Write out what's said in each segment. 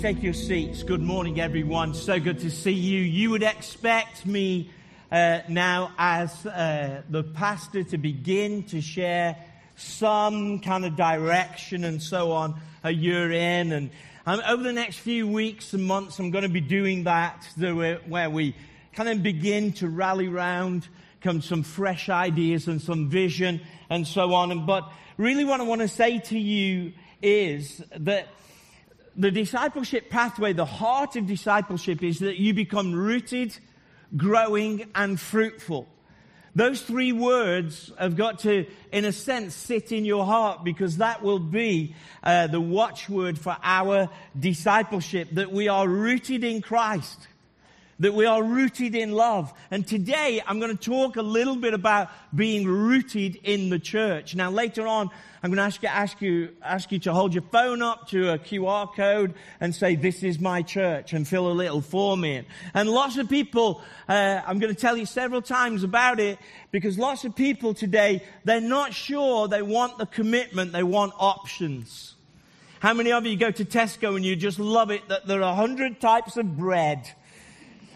take your seats. Good morning, everyone. So good to see you. You would expect me uh, now, as uh, the pastor, to begin to share some kind of direction and so on a year in. And um, over the next few weeks and months, I'm going to be doing that, where we kind of begin to rally round come some fresh ideas and some vision and so on. And, but really what I want to say to you is that the discipleship pathway, the heart of discipleship is that you become rooted, growing, and fruitful. Those three words have got to, in a sense, sit in your heart because that will be uh, the watchword for our discipleship, that we are rooted in Christ that we are rooted in love. And today I'm going to talk a little bit about being rooted in the church. Now later on, I'm going to ask you, ask you, ask you to hold your phone up to a QR code and say, this is my church and fill a little form in. And lots of people, uh, I'm going to tell you several times about it because lots of people today, they're not sure they want the commitment, they want options. How many of you go to Tesco and you just love it that there are a hundred types of bread?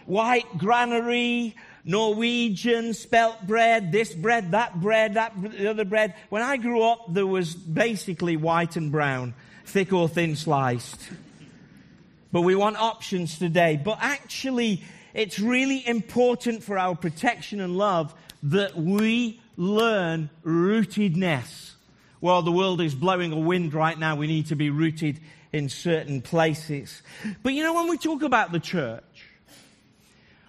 White granary, Norwegian, spelt bread, this bread, that bread, that the other bread. When I grew up, there was basically white and brown, thick or thin sliced. But we want options today. But actually, it's really important for our protection and love that we learn rootedness. While the world is blowing a wind right now, we need to be rooted in certain places. But you know, when we talk about the church,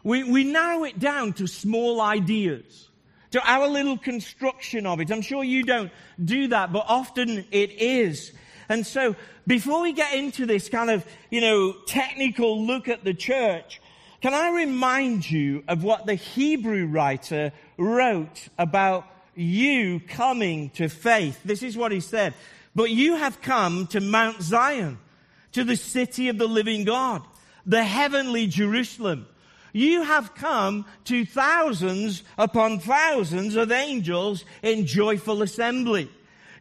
we, we narrow it down to small ideas, to our little construction of it. I'm sure you don't do that, but often it is. And so before we get into this kind of, you know, technical look at the church, can I remind you of what the Hebrew writer wrote about you coming to faith? This is what he said. But you have come to Mount Zion, to the city of the living God, the heavenly Jerusalem you have come to thousands upon thousands of angels in joyful assembly.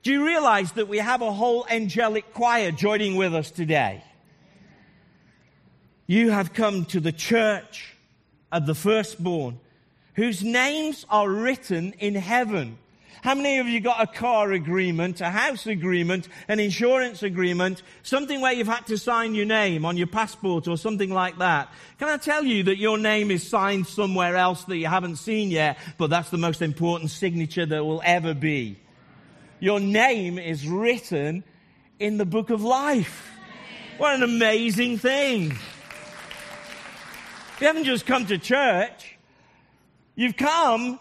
Do you realize that we have a whole angelic choir joining with us today? You have come to the church of the firstborn whose names are written in heaven. How many of you got a car agreement, a house agreement, an insurance agreement, something where you've had to sign your name on your passport or something like that? Can I tell you that your name is signed somewhere else that you haven't seen yet, but that's the most important signature there will ever be? Your name is written in the book of life. What an amazing thing. You haven't just come to church. You've come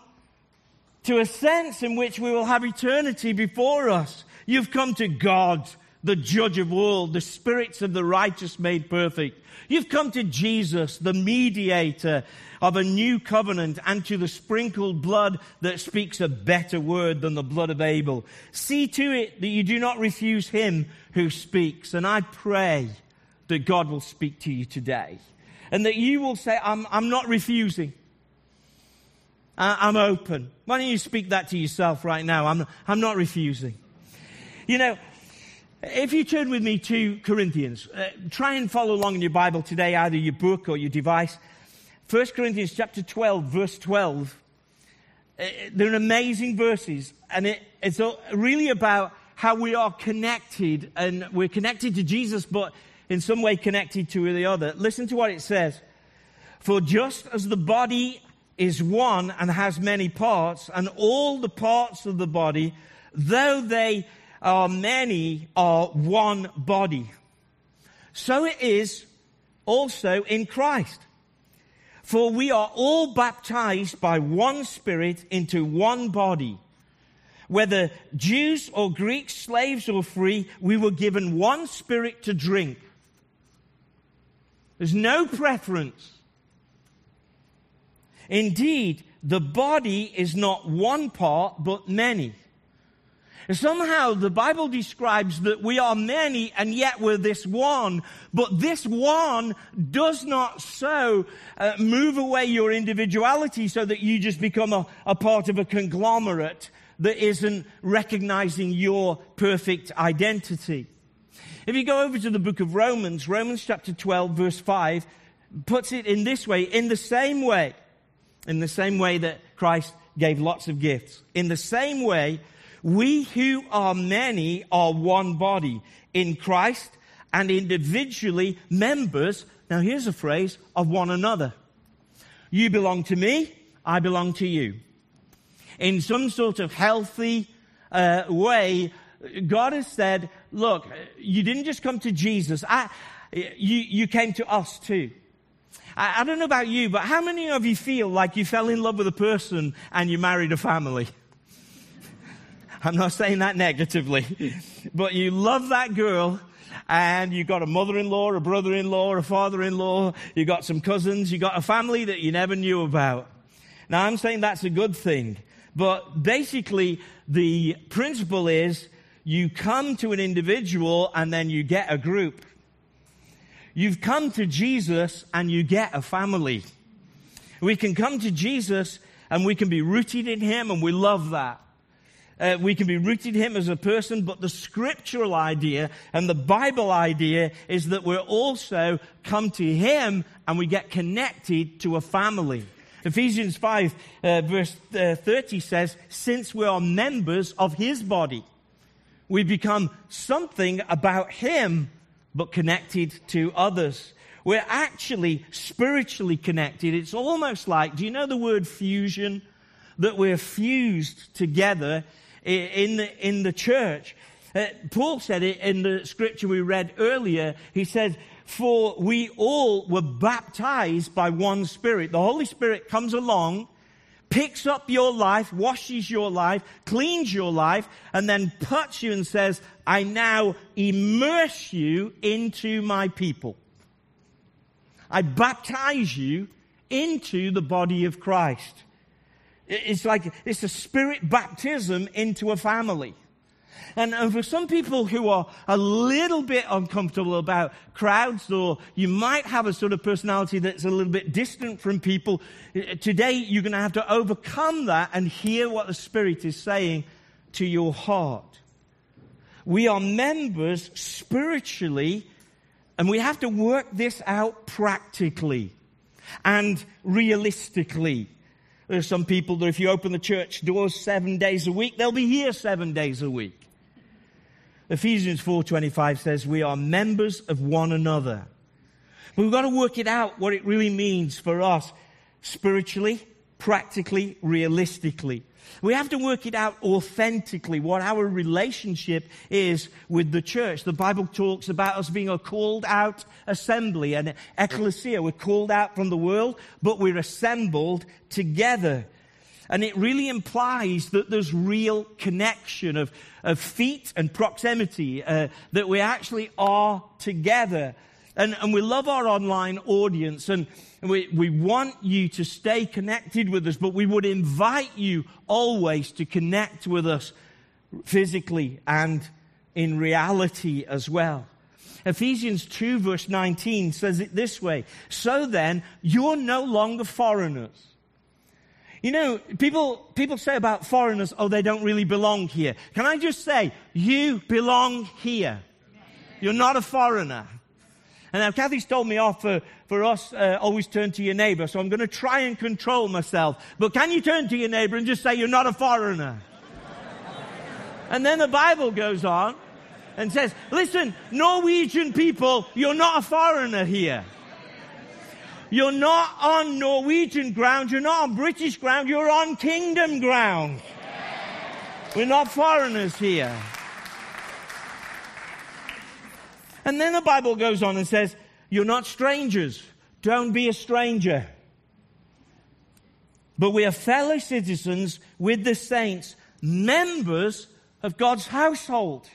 to a sense in which we will have eternity before us. You've come to God, the judge of all, the spirits of the righteous made perfect. You've come to Jesus, the mediator of a new covenant and to the sprinkled blood that speaks a better word than the blood of Abel. See to it that you do not refuse him who speaks. And I pray that God will speak to you today and that you will say, I'm, I'm not refusing. I'm open. Why don't you speak that to yourself right now? I'm, I'm not refusing. You know, if you turn with me to Corinthians, uh, try and follow along in your Bible today, either your book or your device. 1 Corinthians chapter 12, verse 12. Uh, they're amazing verses, and it, it's really about how we are connected, and we're connected to Jesus, but in some way connected to the other. Listen to what it says. For just as the body is one and has many parts, and all the parts of the body, though they are many, are one body. So it is also in Christ. For we are all baptized by one Spirit into one body. Whether Jews or Greeks, slaves or free, we were given one Spirit to drink. There's no preference. Indeed, the body is not one part, but many. Somehow the Bible describes that we are many and yet we're this one, but this one does not so uh, move away your individuality so that you just become a, a part of a conglomerate that isn't recognizing your perfect identity. If you go over to the book of Romans, Romans chapter 12, verse 5, puts it in this way, in the same way, in the same way that Christ gave lots of gifts. In the same way, we who are many are one body in Christ and individually members, now here's a phrase, of one another. You belong to me, I belong to you. In some sort of healthy uh, way, God has said, look, you didn't just come to Jesus. I, you, you came to us too. I, I don't know about you, but how many of you feel like you fell in love with a person and you married a family? I'm not saying that negatively, but you love that girl and you got a mother-in-law, a brother-in-law, a father-in-law, you got some cousins, you got a family that you never knew about. Now I'm saying that's a good thing, but basically the principle is you come to an individual and then you get a group. You've come to Jesus and you get a family. We can come to Jesus and we can be rooted in Him and we love that. Uh, we can be rooted in Him as a person, but the scriptural idea and the Bible idea is that we're also come to Him and we get connected to a family. Ephesians 5 uh, verse uh, 30 says, since we are members of His body, we become something about Him but connected to others. We're actually spiritually connected. It's almost like, do you know the word fusion? That we're fused together in the, in the church. Uh, Paul said it in the scripture we read earlier. He said, for we all were baptized by one spirit. The Holy Spirit comes along picks up your life, washes your life, cleans your life, and then puts you and says, I now immerse you into my people. I baptize you into the body of Christ. It's like, it's a spirit baptism into a family. And, and, for some people who are a little bit uncomfortable about crowds, or you might have a sort of personality that's a little bit distant from people, today you're going to have to overcome that and hear what the Spirit is saying to your heart. We are members spiritually, and we have to work this out practically and realistically. There are some people that if you open the church doors seven days a week, they'll be here seven days a week. Ephesians 4:25 says we are members of one another. But we've got to work it out what it really means for us spiritually, practically, realistically. We have to work it out authentically what our relationship is with the church. The Bible talks about us being a called out assembly, an ecclesia. We're called out from the world, but we're assembled together. And it really implies that there's real connection of, of feet and proximity, uh, that we actually are together. And, and we love our online audience and we, we want you to stay connected with us, but we would invite you always to connect with us physically and in reality as well. Ephesians 2 verse 19 says it this way. So then, you're no longer foreigners you know, people, people say about foreigners, oh, they don't really belong here. Can I just say, you belong here. You're not a foreigner. And now Kathy's told me off for, for us, uh, always turn to your neighbor. So I'm going to try and control myself. But can you turn to your neighbor and just say you're not a foreigner? and then the Bible goes on and says, listen, Norwegian people, you're not a foreigner here. You're not on Norwegian ground. You're not on British ground. You're on kingdom ground. We're not foreigners here. And then the Bible goes on and says, you're not strangers. Don't be a stranger. But we are fellow citizens with the saints, members of God's household.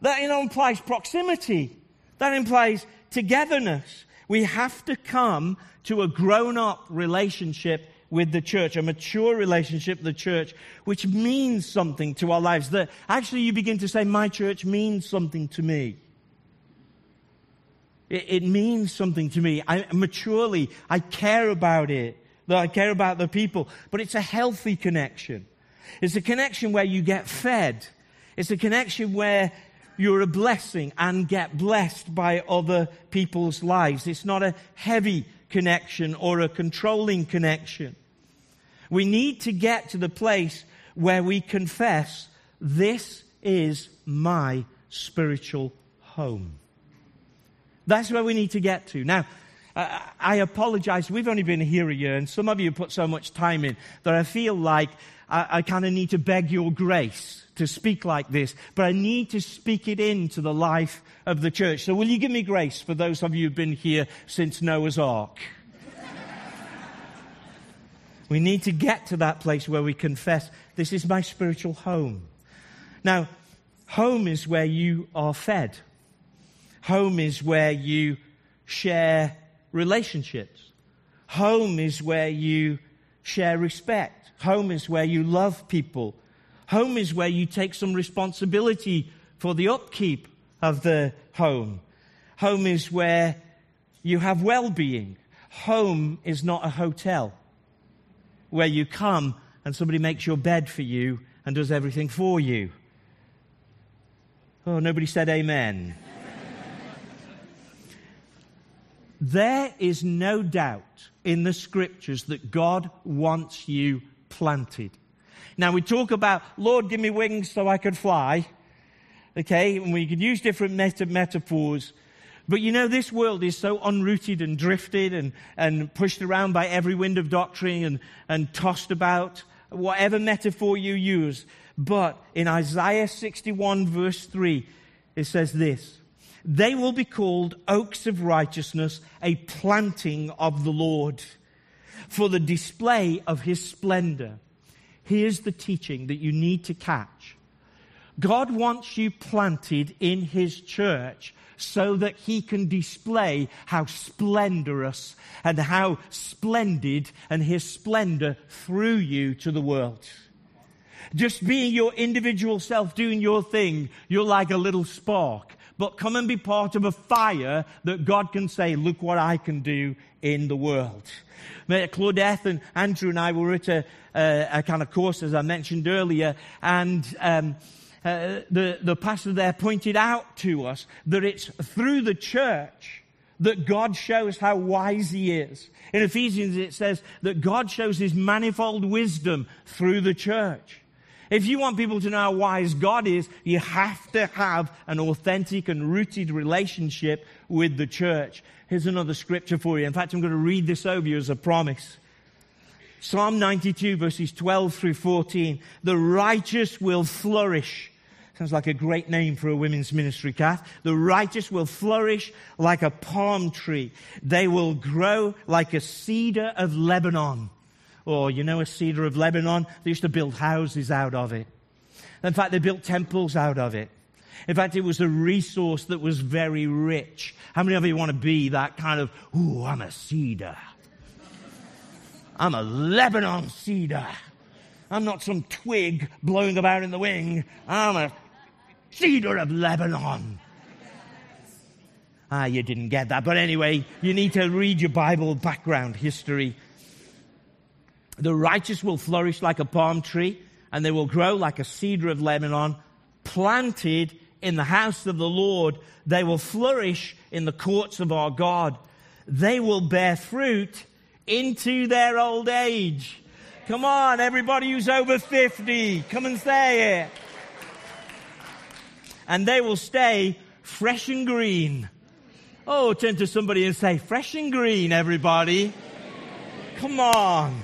That implies proximity. That implies togetherness. We have to come to a grown up relationship with the church, a mature relationship with the church, which means something to our lives. That actually you begin to say, my church means something to me. It, it means something to me. I maturely, I care about it. That I care about the people, but it's a healthy connection. It's a connection where you get fed. It's a connection where you're a blessing and get blessed by other people's lives. It's not a heavy connection or a controlling connection. We need to get to the place where we confess, this is my spiritual home. That's where we need to get to. Now, I apologize. We've only been here a year, and some of you put so much time in that I feel like I, I kind of need to beg your grace to speak like this, but I need to speak it into the life of the church. So will you give me grace for those of you who've been here since Noah's Ark? we need to get to that place where we confess, this is my spiritual home. Now, home is where you are fed. Home is where you share relationships. Home is where you share respect. Home is where you love people. Home is where you take some responsibility for the upkeep of the home. Home is where you have well being. Home is not a hotel where you come and somebody makes your bed for you and does everything for you. Oh, nobody said amen. there is no doubt in the scriptures that God wants you planted. Now we talk about, Lord, give me wings so I could fly. Okay, and we could use different meta- metaphors. But you know, this world is so unrooted and drifted and, and pushed around by every wind of doctrine and, and tossed about, whatever metaphor you use. But in Isaiah 61 verse 3, it says this, they will be called oaks of righteousness, a planting of the Lord for the display of his splendor. Here's the teaching that you need to catch. God wants you planted in His church so that He can display how splendorous and how splendid and His splendor through you to the world. Just being your individual self, doing your thing, you're like a little spark. But come and be part of a fire that God can say, look what I can do in the world. Claudette and Andrew and I were at a, a, a kind of course, as I mentioned earlier, and um, uh, the, the pastor there pointed out to us that it's through the church that God shows how wise he is. In Ephesians, it says that God shows his manifold wisdom through the church. If you want people to know how wise God is, you have to have an authentic and rooted relationship with the church. Here's another scripture for you. In fact, I'm going to read this over you as a promise. Psalm 92 verses 12 through 14. The righteous will flourish. Sounds like a great name for a women's ministry, Kath. The righteous will flourish like a palm tree. They will grow like a cedar of Lebanon. Or, you know, a cedar of Lebanon? They used to build houses out of it. In fact, they built temples out of it. In fact, it was a resource that was very rich. How many of you want to be that kind of, ooh, I'm a cedar? I'm a Lebanon cedar. I'm not some twig blowing about in the wind. I'm a cedar of Lebanon. Ah, you didn't get that. But anyway, you need to read your Bible background history the righteous will flourish like a palm tree, and they will grow like a cedar of Lebanon, planted in the house of the Lord. They will flourish in the courts of our God. They will bear fruit into their old age. Come on, everybody who's over 50, come and say it. And they will stay fresh and green. Oh, turn to somebody and say, fresh and green, everybody. Come on.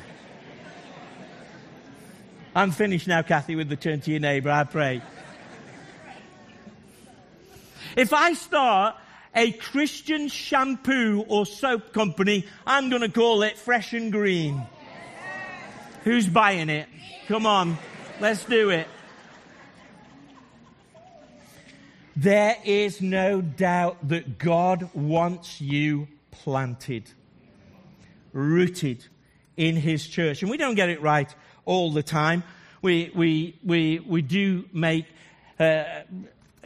I'm finished now, Kathy, with the turn to your neighbor. I pray. If I start a Christian shampoo or soap company, I'm going to call it Fresh and Green. Who's buying it? Come on, let's do it. There is no doubt that God wants you planted, rooted in His church. And we don't get it right all the time. We, we, we, we do make uh,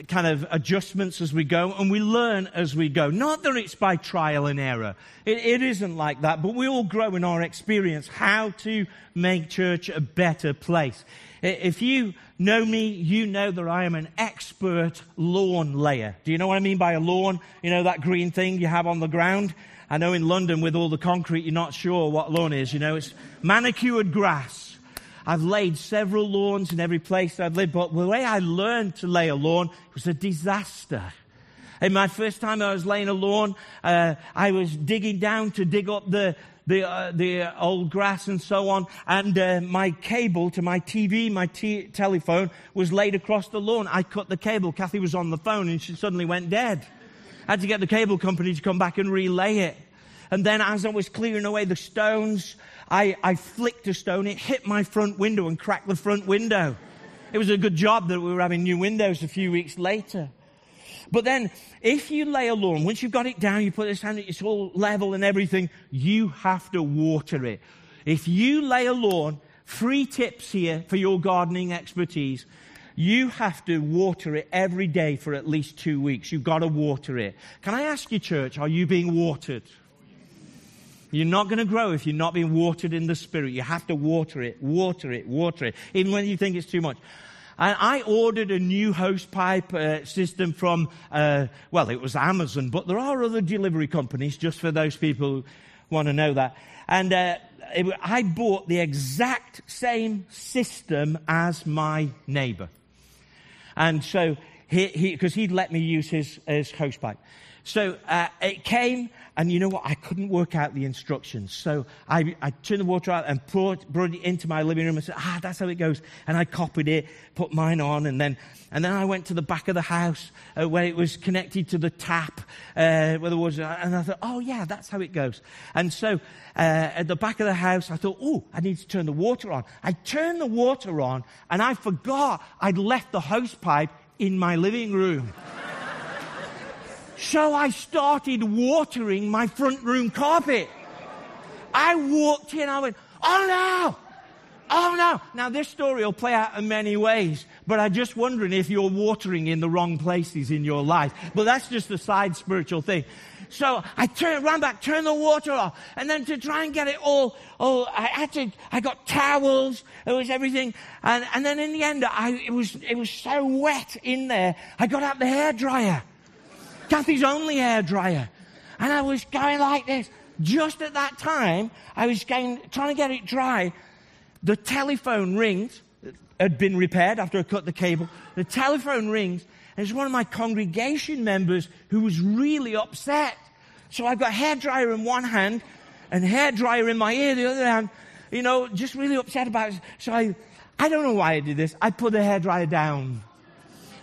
kind of adjustments as we go and we learn as we go. Not that it's by trial and error. It, it isn't like that, but we all grow in our experience how to make church a better place. If you know me, you know that I am an expert lawn layer. Do you know what I mean by a lawn? You know that green thing you have on the ground? I know in London with all the concrete, you're not sure what lawn is. You know, it's manicured grass. I've laid several lawns in every place I've lived, but the way I learned to lay a lawn was a disaster. In my first time I was laying a lawn, uh, I was digging down to dig up the, the, uh, the old grass and so on. And uh, my cable to my TV, my t- telephone, was laid across the lawn. I cut the cable. Kathy was on the phone and she suddenly went dead. I had to get the cable company to come back and relay it. And then as I was clearing away the stones, I, I flicked a stone. It hit my front window and cracked the front window. It was a good job that we were having new windows a few weeks later. But then, if you lay a lawn, once you've got it down, you put it down, it's all level and everything, you have to water it. If you lay a lawn, free tips here for your gardening expertise. You have to water it every day for at least two weeks. You've got to water it. Can I ask you, church, are you being watered? You're not going to grow if you're not being watered in the Spirit. You have to water it, water it, water it, even when you think it's too much. And I ordered a new hose pipe uh, system from, uh, well, it was Amazon, but there are other delivery companies just for those people who want to know that. And uh, it, I bought the exact same system as my neighbor. And so, he he because he, would let me use his, his hose pipe. So uh, it came, and you know what? I couldn't work out the instructions. So I, I turned the water out and brought, brought it into my living room and said, ah, that's how it goes. And I copied it, put mine on, and then, and then I went to the back of the house uh, where it was connected to the tap, uh, where there was, uh, and I thought, oh yeah, that's how it goes. And so uh, at the back of the house, I thought, oh, I need to turn the water on. I turned the water on, and I forgot I'd left the hose pipe in my living room. So I started watering my front room carpet. I walked in, I went, oh no! Oh no! Now this story will play out in many ways, but I'm just wondering if you're watering in the wrong places in your life. But that's just a side spiritual thing. So I turned, ran back, turned the water off, and then to try and get it all, all, I had to, I got towels, it was everything, and, and then in the end, I, it was, it was so wet in there, I got out the hair dryer. Kathy's only hair dryer. And I was going like this. Just at that time, I was going, trying to get it dry. The telephone rings. It had been repaired after I cut the cable. The telephone rings, and it's one of my congregation members who was really upset. So I've got hair dryer in one hand and hair dryer in my ear the other hand. You know, just really upset about it. So I, I don't know why I did this. I put the hair dryer down.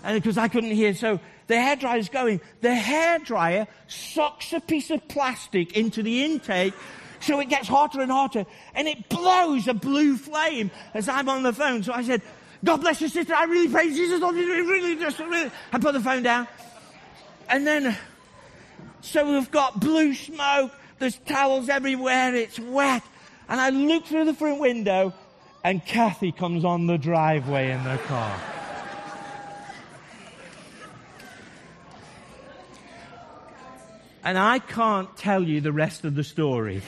And because I couldn't hear, so the hairdryer is going. The hairdryer sucks a piece of plastic into the intake so it gets hotter and hotter and it blows a blue flame as I'm on the phone. So I said, God bless you, sister. I really praise Jesus. I really just, really. I put the phone down. And then, so we've got blue smoke. There's towels everywhere. It's wet. And I look through the front window and Kathy comes on the driveway in the car. And I can't tell you the rest of the story.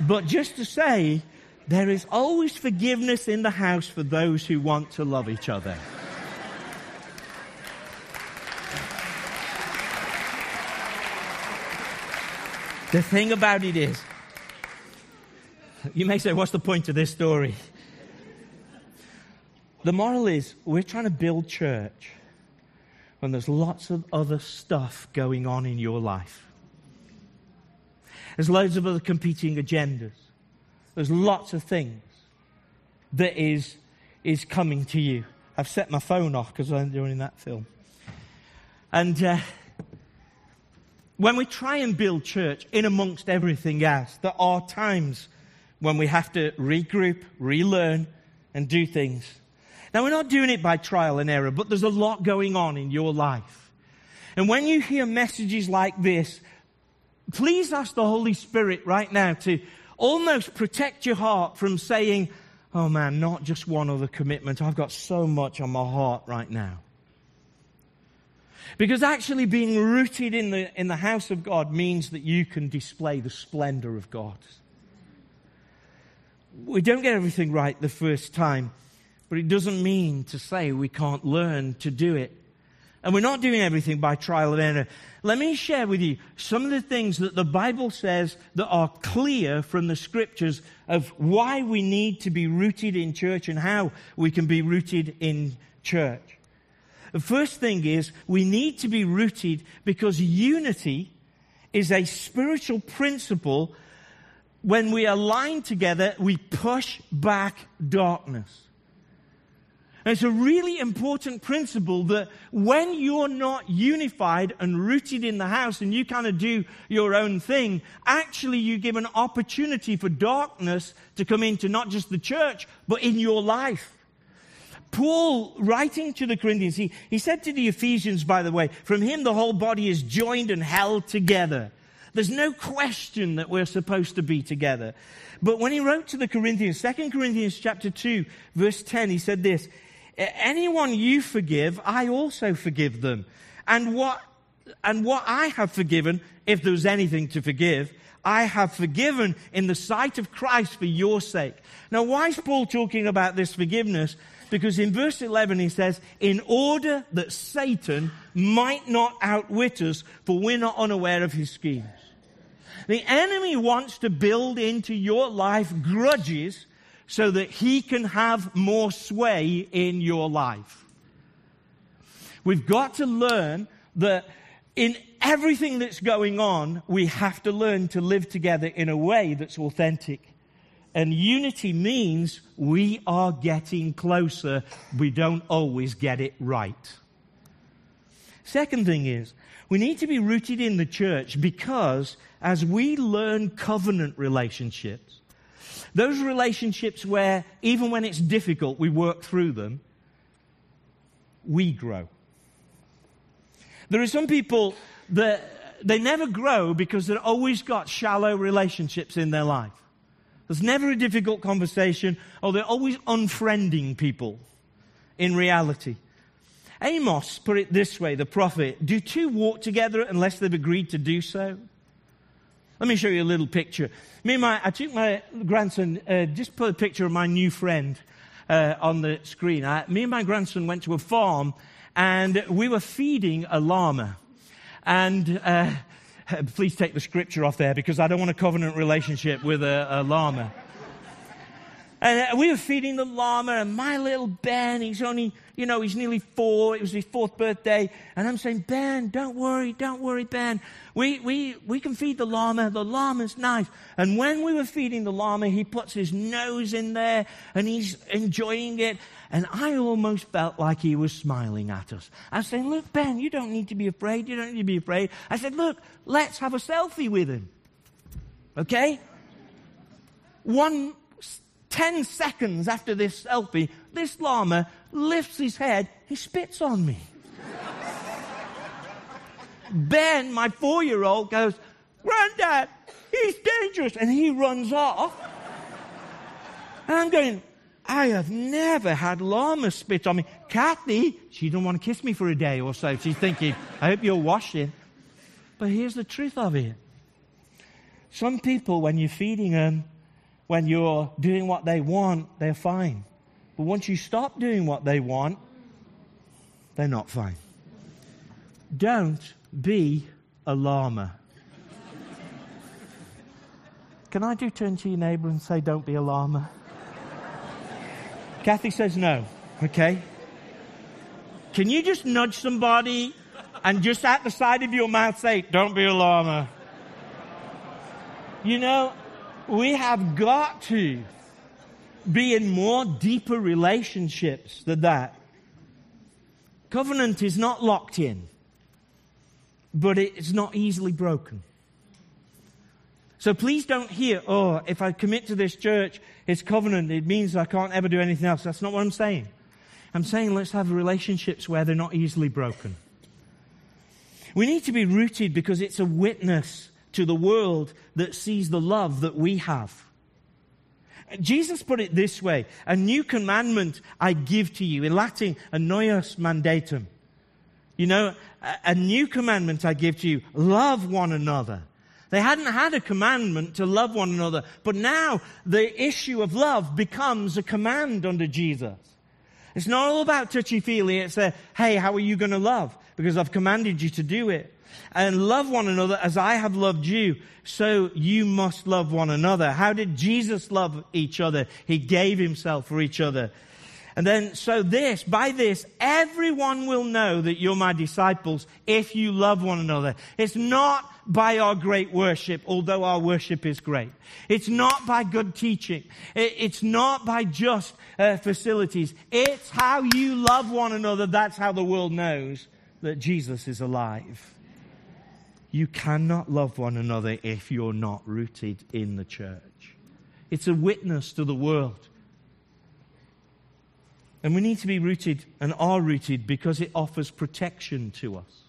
but just to say, there is always forgiveness in the house for those who want to love each other. the thing about it is, you may say, what's the point of this story? The moral is, we're trying to build church when there's lots of other stuff going on in your life. There's loads of other competing agendas. There's lots of things that is, is coming to you. I've set my phone off because I'm doing that film. And uh, when we try and build church in amongst everything else, there are times when we have to regroup, relearn, and do things now, we're not doing it by trial and error, but there's a lot going on in your life. And when you hear messages like this, please ask the Holy Spirit right now to almost protect your heart from saying, Oh man, not just one other commitment. I've got so much on my heart right now. Because actually being rooted in the, in the house of God means that you can display the splendor of God. We don't get everything right the first time, but it doesn't mean to say we can't learn to do it. And we're not doing everything by trial and error. Let me share with you some of the things that the Bible says that are clear from the scriptures of why we need to be rooted in church and how we can be rooted in church. The first thing is we need to be rooted because unity is a spiritual principle. When we align together, we push back darkness. And it's a really important principle that when you're not unified and rooted in the house and you kind of do your own thing, actually you give an opportunity for darkness to come into not just the church, but in your life. Paul, writing to the Corinthians, he, he said to the Ephesians, by the way, from him the whole body is joined and held together. There's no question that we're supposed to be together. But when he wrote to the Corinthians, 2 Corinthians chapter 2, verse 10, he said this, anyone you forgive, I also forgive them. And what, and what I have forgiven, if there's anything to forgive, I have forgiven in the sight of Christ for your sake. Now, why is Paul talking about this forgiveness? Because in verse 11 he says, in order that Satan might not outwit us, for we're not unaware of his schemes. The enemy wants to build into your life grudges so that he can have more sway in your life. We've got to learn that in everything that's going on, we have to learn to live together in a way that's authentic. And unity means we are getting closer. We don't always get it right. Second thing is, we need to be rooted in the church because as we learn covenant relationships, those relationships where even when it's difficult, we work through them, we grow. There are some people that they never grow because they've always got shallow relationships in their life. There's never a difficult conversation, or they're always unfriending people in reality. Amos put it this way, the prophet, do two walk together unless they've agreed to do so? Let me show you a little picture. Me and my, I took my grandson, uh, just put a picture of my new friend uh, on the screen. I, me and my grandson went to a farm and we were feeding a llama. And uh, please take the scripture off there because I don't want a covenant relationship with a, a llama. And uh, we were feeding the llama, and my little Ben, he's only, you know, he's nearly four. It was his fourth birthday. And I'm saying, Ben, don't worry, don't worry, Ben. We, we, we can feed the llama. The llama's nice. And when we were feeding the llama, he puts his nose in there and he's enjoying it. And I almost felt like he was smiling at us. I was saying, look, Ben, you don't need to be afraid. You don't need to be afraid. I said, look, let's have a selfie with him. Okay? One 10 seconds after this selfie, this llama lifts his head, he spits on me. ben, my four year old, goes, Granddad, he's dangerous. And he runs off. And I'm going, I have never had llama spit on me. Kathy, she don't want to kiss me for a day or so. She's thinking, I hope you're washing. But here's the truth of it. Some people, when you're feeding them, when you're doing what they want, they're fine. But once you stop doing what they want, they're not fine. Don't be a llama. Can I do turn to your neighbor and say, don't be a llama? Kathy says no. Okay. Can you just nudge somebody and just at the side of your mouth say, don't be a llama? You know, we have got to be in more deeper relationships than that. Covenant is not locked in, but it's not easily broken. So please don't hear, oh, if I commit to this church, it's covenant, it means I can't ever do anything else. That's not what I'm saying. I'm saying let's have relationships where they're not easily broken. We need to be rooted because it's a witness to the world that sees the love that we have. Jesus put it this way A new commandment I give to you. In Latin, a novius mandatum. You know, a new commandment I give to you love one another. They hadn't had a commandment to love one another, but now the issue of love becomes a command under Jesus. It's not all about touchy feely. It's a, hey, how are you going to love? Because I've commanded you to do it. And love one another as I have loved you, so you must love one another. How did Jesus love each other? He gave himself for each other. And then, so this, by this, everyone will know that you're my disciples if you love one another. It's not by our great worship, although our worship is great. It's not by good teaching. It's not by just uh, facilities. It's how you love one another. That's how the world knows that Jesus is alive. You cannot love one another if you're not rooted in the church. It's a witness to the world. And we need to be rooted and are rooted because it offers protection to us.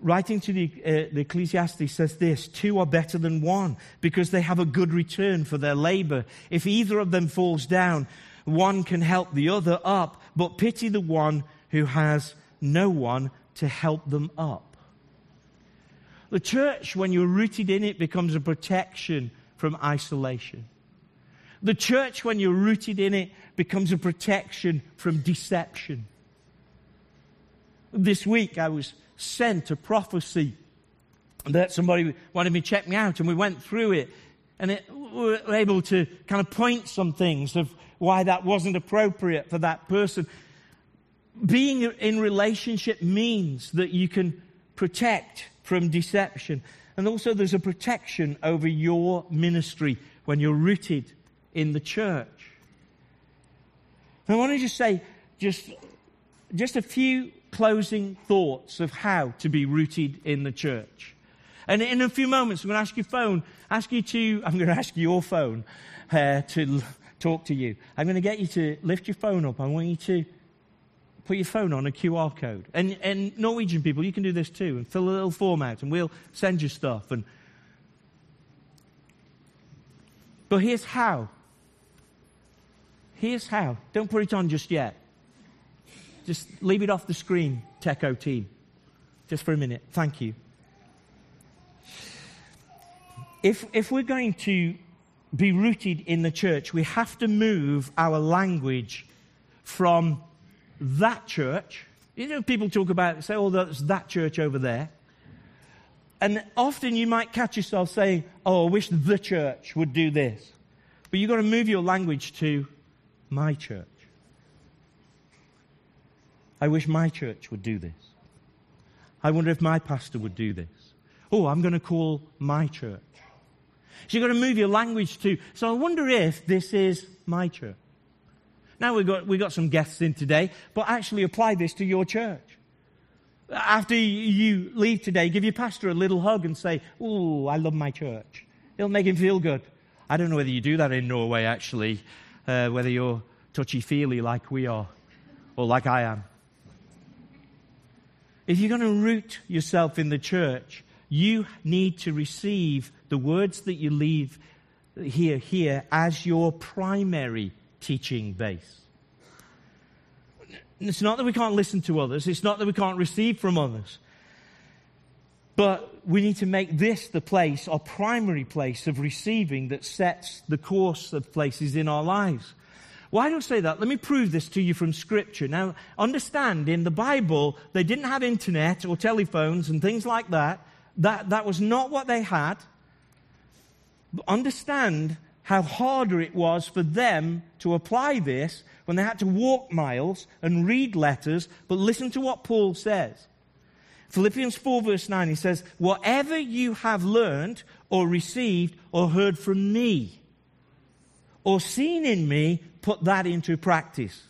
Writing to the, uh, the Ecclesiastes says this two are better than one because they have a good return for their labor. If either of them falls down, one can help the other up, but pity the one who has no one to help them up. The church, when you're rooted in it, becomes a protection from isolation. The church, when you're rooted in it, becomes a protection from deception. This week I was sent a prophecy that somebody wanted me to check me out and we went through it and it, we were able to kind of point some things of why that wasn't appropriate for that person. Being in relationship means that you can protect from deception. And also there's a protection over your ministry when you're rooted in the church. I want to just say just, just a few closing thoughts of how to be rooted in the church. And in a few moments, I'm going to ask your phone, ask you to, I'm going to ask your phone uh, to talk to you. I'm going to get you to lift your phone up. I want you to put your phone on a QR code. And, and Norwegian people, you can do this too, and fill a little form out, and we'll send you stuff. And but here's how Here's how. Don't put it on just yet. Just leave it off the screen, Techo team. Just for a minute. Thank you. If, if we're going to be rooted in the church, we have to move our language from that church. You know, people talk about, say, oh, that's that church over there. And often you might catch yourself saying, oh, I wish the church would do this. But you've got to move your language to my church. I wish my church would do this. I wonder if my pastor would do this. Oh, I'm going to call my church. So you've got to move your language to. So I wonder if this is my church. Now we've got, we've got some guests in today, but actually apply this to your church. After you leave today, give your pastor a little hug and say, Oh, I love my church. It'll make him feel good. I don't know whether you do that in Norway, actually uh, whether you're touchy feely like we are or like I am. If you're going to root yourself in the church, you need to receive the words that you leave here, here as your primary teaching base. It's not that we can't listen to others. It's not that we can't receive from others. But we need to make this the place, our primary place of receiving that sets the course of places in our lives. Why do I say that? Let me prove this to you from Scripture. Now, understand, in the Bible, they didn't have internet or telephones and things like that. That, that was not what they had. But understand how harder it was for them to apply this when they had to walk miles and read letters. But listen to what Paul says. Philippians 4, verse 9, he says, Whatever you have learned or received or heard from me or seen in me, put that into practice.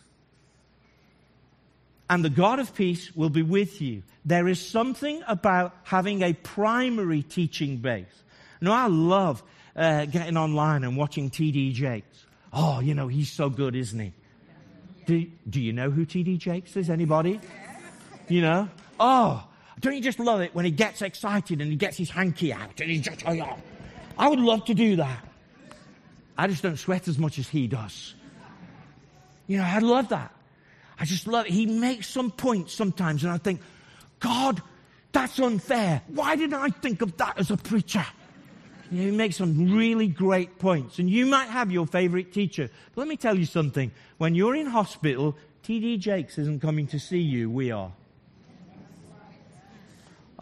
And the God of peace will be with you. There is something about having a primary teaching base. Now, I love uh, getting online and watching T.D. Jakes. Oh, you know, he's so good, isn't he? Do, do you know who T.D. Jakes is? Anybody? You know? Oh, don't you just love it when he gets excited and he gets his hanky out and he just, oh, yeah. I would love to do that. I just don't sweat as much as he does. You know, I love that. I just love it. He makes some points sometimes, and I think, God, that's unfair. Why didn't I think of that as a preacher? He makes some really great points. And you might have your favorite teacher. But let me tell you something. When you're in hospital, TD Jakes isn't coming to see you, we are.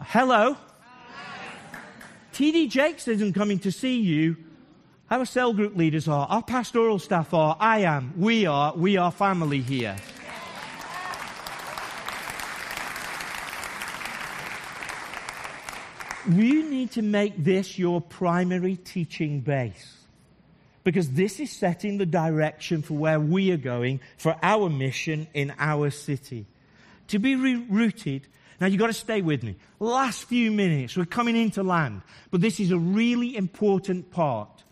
Hello? TD Jakes isn't coming to see you. Our cell group leaders are. Our pastoral staff are. I am. We are. We are family here. You need to make this your primary teaching base. Because this is setting the direction for where we are going for our mission in our city. To be rooted. Now you've got to stay with me. Last few minutes, we're coming into land. But this is a really important part.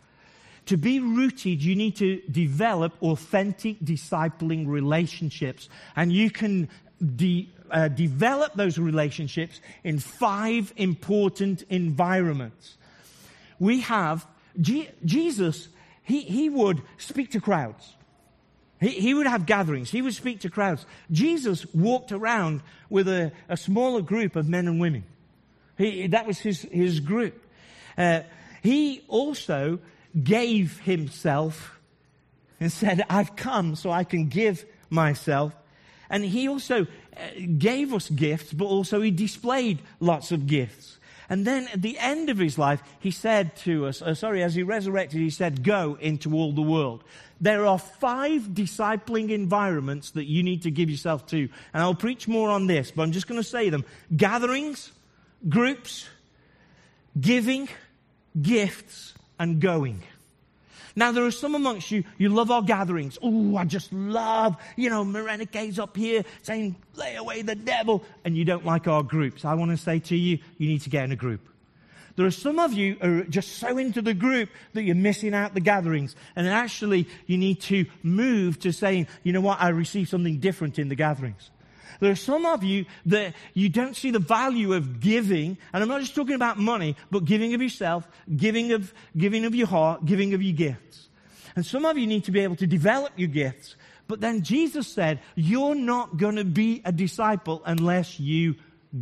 To be rooted, you need to develop authentic discipling relationships. And you can de- uh, develop those relationships in five important environments. We have G- Jesus, he, he would speak to crowds. He, he, would have gatherings. He would speak to crowds. Jesus walked around with a, a smaller group of men and women. He, that was his, his group. Uh, he also gave himself and said, I've come so I can give myself. And he also gave us gifts, but also he displayed lots of gifts. And then at the end of his life, he said to us, uh, sorry, as he resurrected, he said, go into all the world. There are five discipling environments that you need to give yourself to. And I'll preach more on this, but I'm just going to say them. Gatherings, groups, giving, gifts, and going. Now, there are some amongst you, you love our gatherings. Oh, I just love, you know, Morenike's up here saying, lay away the devil. And you don't like our groups. I want to say to you, you need to get in a group. There are some of you who are just so into the group that you're missing out the gatherings. And actually, you need to move to saying, you know what, I receive something different in the gatherings. There are some of you that you don't see the value of giving, and I'm not just talking about money, but giving of yourself, giving of, giving of your heart, giving of your gifts. And some of you need to be able to develop your gifts. But then Jesus said, you're not going to be a disciple unless you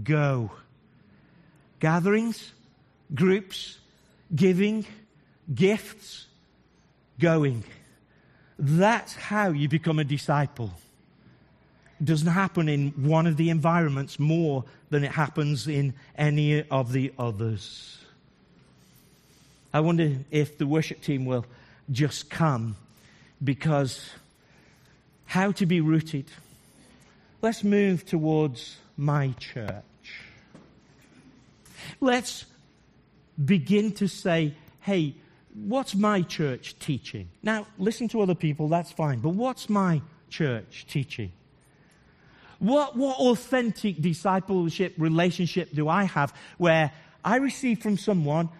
go. Gatherings, groups, giving, gifts, going. That's how you become a disciple doesn't happen in one of the environments more than it happens in any of the others. I wonder if the worship team will just come because how to be rooted. Let's move towards my church. Let's begin to say, hey, what's my church teaching? Now, listen to other people, that's fine, but what's my church teaching? What, what authentic discipleship relationship do I have where I receive from someone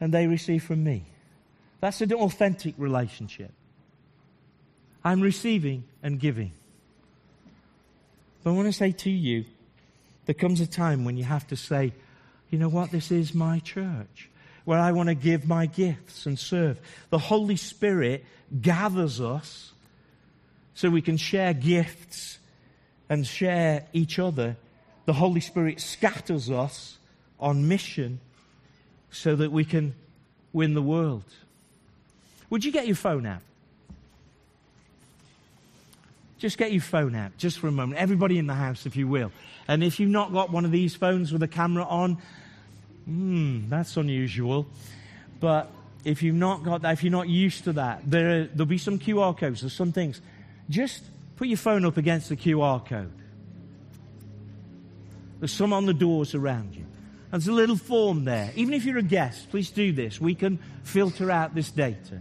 and they receive from me? That's an authentic relationship. I'm receiving and giving. But I want to say to you, there comes a time when you have to say, you know what, this is my church where I want to give my gifts and serve. The Holy Spirit gathers us so we can share gifts and share each other, the Holy Spirit scatters us on mission so that we can win the world. Would you get your phone out? Just get your phone out, just for a moment. Everybody in the house, if you will. And if you've not got one of these phones with a camera on, hmm, that's unusual. But if you've not got that, if you're not used to that, there there'll be some QR codes, there's some things. Just Put your phone up against the QR code. There's some on the doors around you. There's a little form there. Even if you're a guest, please do this. We can filter out this data.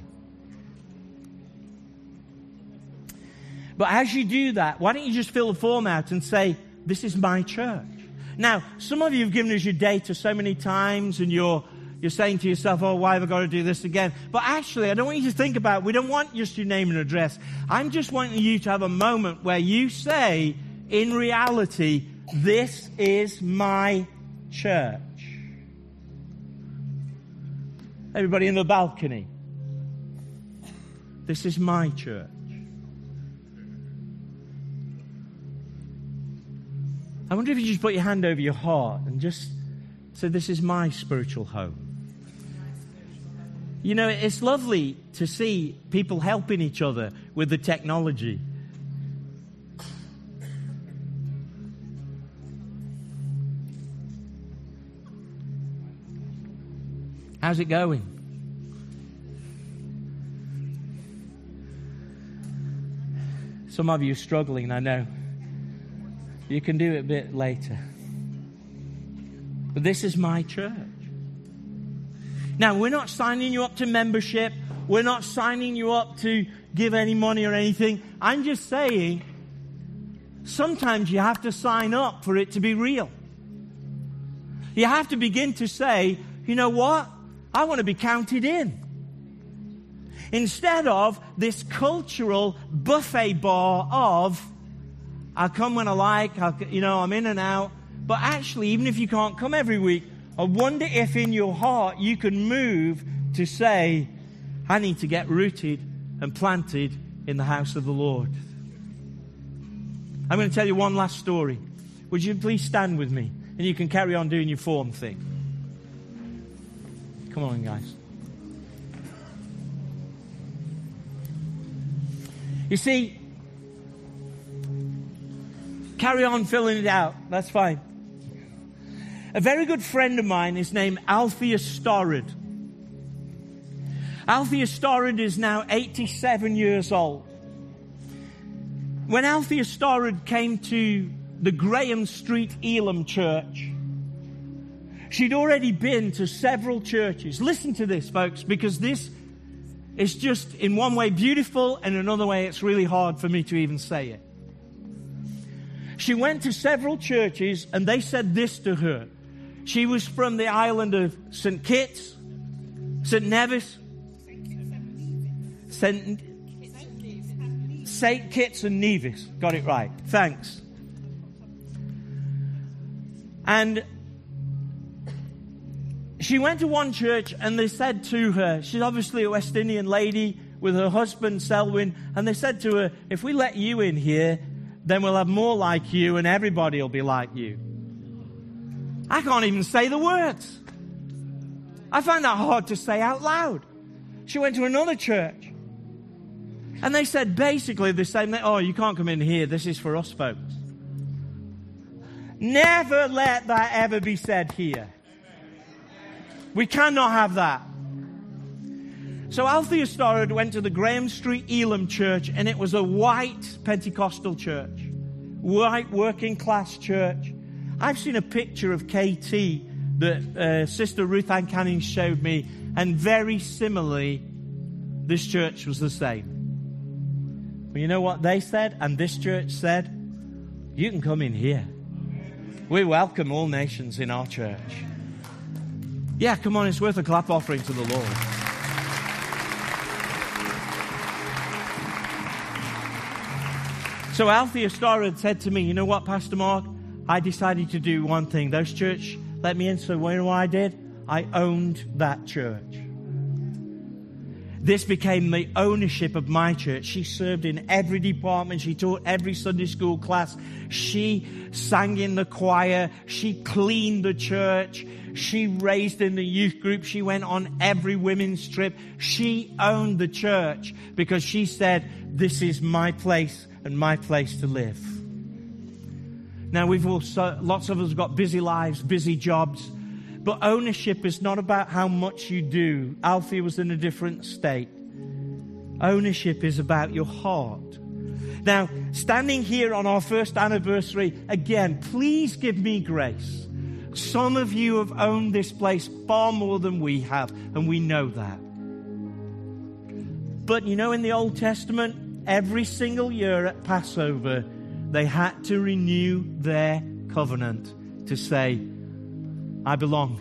But as you do that, why don't you just fill the form out and say, This is my church? Now, some of you have given us your data so many times and you're you're saying to yourself, oh, why have I got to do this again? But actually, I don't want you to think about, we don't want just your name and address. I'm just wanting you to have a moment where you say, in reality, this is my church. Everybody in the balcony. This is my church. I wonder if you just put your hand over your heart and just say, This is my spiritual home. You know, it's lovely to see people helping each other with the technology. How's it going? Some of you struggling, I know. You can do it a bit later. But this is my church. Now, we're not signing you up to membership. We're not signing you up to give any money or anything. I'm just saying, sometimes you have to sign up for it to be real. You have to begin to say, you know what? I want to be counted in. Instead of this cultural buffet bar of, I come when I like, I, you know, I'm in and out. But actually, even if you can't come every week, I wonder if in your heart you can move to say, I need to get rooted and planted in the house of the Lord. I'm going to tell you one last story. Would you please stand with me? And you can carry on doing your form thing. Come on, guys. You see, carry on filling it out. That's fine. A very good friend of mine is named Alpheus Storrod. Alpheus Storrod is now 87 years old. When Alpheus Storrod came to the Graham Street Elim Church, she'd already been to several churches. Listen to this, folks, because this is just in one way beautiful, and in another way it's really hard for me to even say it. She went to several churches, and they said this to her she was from the island of St. Kitts, St. Nevis, St. St. Kitts and Nevis. Got it right. Thanks. And she went to one church and they said to her, she's obviously a West Indian lady with her husband Selwyn, and they said to her, if we let you in here, then we'll have more like you and everybody will be like you. I can't even say the words. I find that hard to say out loud. She went to another church. And they said basically the same thing. Oh, you can't come in here. This is for us folks. Never let that ever be said here. We cannot have that. So Althea Storrod went to the Graham Street Elim church and it was a white Pentecostal church. White working class church. I've seen a picture of KT that uh, Sister Ruth Ann Canning showed me, and very similarly, this church was the same. But you know what they said, and this church said? You can come in here. We welcome all nations in our church. Yeah, come on, it's worth a clap offering to the Lord. So Alpheus had said to me, You know what, Pastor Mark? I decided to do one thing. Those church let me in, so you know what I did? I owned that church. This became the ownership of my church. She served in every department. She taught every Sunday school class. She sang in the choir. She cleaned the church. She raised in the youth group. She went on every women's trip. She owned the church because she said, this is my place and my place to live. Now, we've also, lots of us got busy lives, busy jobs, but ownership is not about how much you do. Alfie was in a different state. Ownership is about your heart. Now, standing here on our first anniversary, again, please give me grace. Some of you have owned this place far more than we have, and we know that. But you know, in the Old Testament, every single year at Passover, they had to renew their covenant to say, I belong.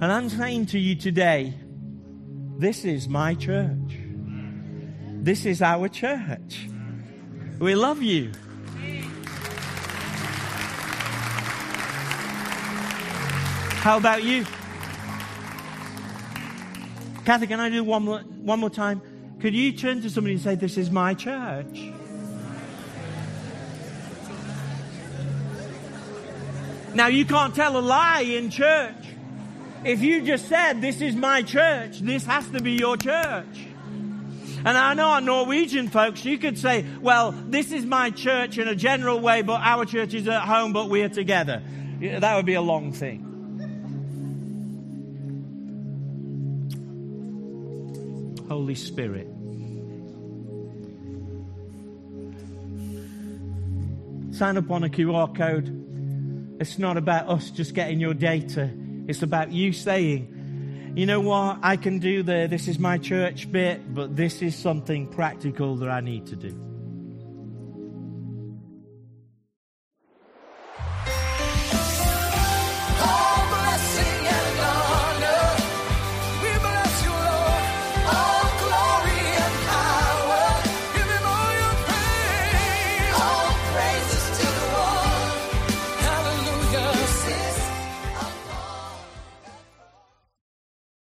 And I'm saying to you today, this is my church. This is our church. We love you. How about you? Kathy, can I do one more, one more time? Could you turn to somebody and say, This is my church? Now, you can't tell a lie in church. If you just said, This is my church, this has to be your church. And I know our Norwegian folks, you could say, Well, this is my church in a general way, but our church is at home, but we're together. That would be a long thing. Holy Spirit. Sign up on a QR code. It's not about us just getting your data. It's about you saying, you know what, I can do the this is my church bit, but this is something practical that I need to do.